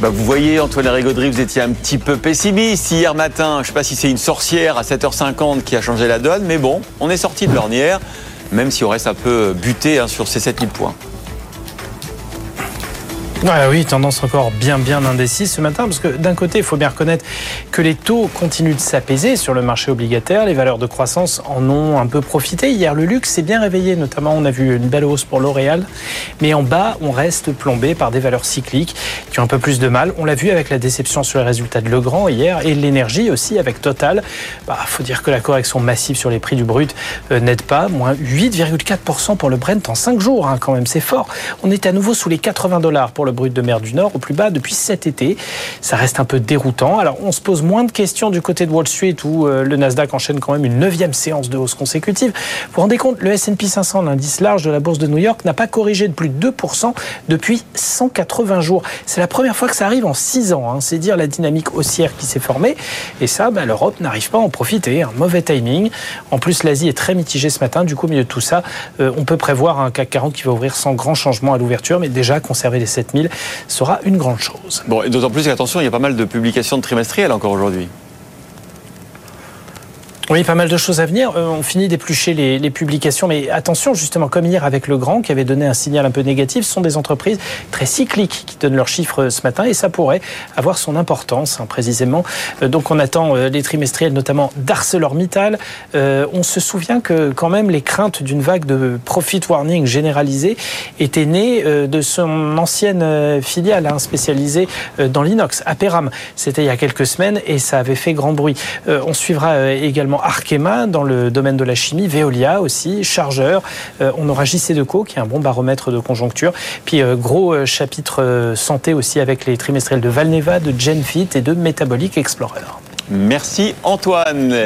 Bah, vous voyez, Antoine Rigauderie, vous étiez un petit peu pessimiste hier matin. Je ne sais pas si c'est une sorcière à 7h50 qui a changé la donne, mais bon, on est sorti de l'ornière, même si on reste un peu buté hein, sur ces 7000 points. Oui, tendance encore bien bien indécise ce matin, parce que d'un côté, il faut bien reconnaître que les taux continuent de s'apaiser sur le marché obligataire, les valeurs de croissance en ont un peu profité. Hier, le luxe s'est bien réveillé, notamment on a vu une belle hausse pour L'Oréal, mais en bas, on reste plombé par des valeurs cycliques qui ont un peu plus de mal. On l'a vu avec la déception sur les résultats de Legrand hier, et l'énergie aussi avec Total. Il bah, faut dire que la correction massive sur les prix du brut euh, n'aide pas, moins 8,4% pour le Brent en 5 jours, hein, quand même, c'est fort. On est à nouveau sous les 80 dollars pour le brut de mer du Nord au plus bas depuis cet été. Ça reste un peu déroutant. Alors on se pose moins de questions du côté de Wall Street où euh, le Nasdaq enchaîne quand même une neuvième séance de hausse consécutive. Vous vous rendez compte, le S&P 500, l'indice large de la bourse de New York, n'a pas corrigé de plus de 2% depuis 180 jours. C'est la première fois que ça arrive en 6 ans. Hein. C'est dire la dynamique haussière qui s'est formée. Et ça, bah, l'Europe n'arrive pas à en profiter. Un mauvais timing. En plus, l'Asie est très mitigée ce matin. Du coup, au milieu de tout ça, euh, on peut prévoir un CAC 40 qui va ouvrir sans grand changement à l'ouverture, mais déjà conserver les 7000 sera une grande chose. Bon, et d'autant plus qu'attention, il y a pas mal de publications trimestrielles encore aujourd'hui. Oui, pas mal de choses à venir. Euh, on finit d'éplucher les, les, publications, mais attention, justement, comme hier avec Le Grand, qui avait donné un signal un peu négatif, ce sont des entreprises très cycliques qui donnent leurs chiffres ce matin, et ça pourrait avoir son importance, hein, précisément. Euh, donc on attend euh, les trimestriels, notamment d'ArcelorMittal. on se souvient que quand même les craintes d'une vague de profit warning généralisée étaient nées de son ancienne filiale hein, spécialisée dans l'inox, Aperam. C'était il y a quelques semaines, et ça avait fait grand bruit. on suivra également Arkema dans le domaine de la chimie, Veolia aussi, Chargeur. Euh, on aura JC Deco qui est un bon baromètre de conjoncture. Puis euh, gros euh, chapitre santé aussi avec les trimestriels de Valneva, de Genfit et de Metabolic Explorer. Merci Antoine.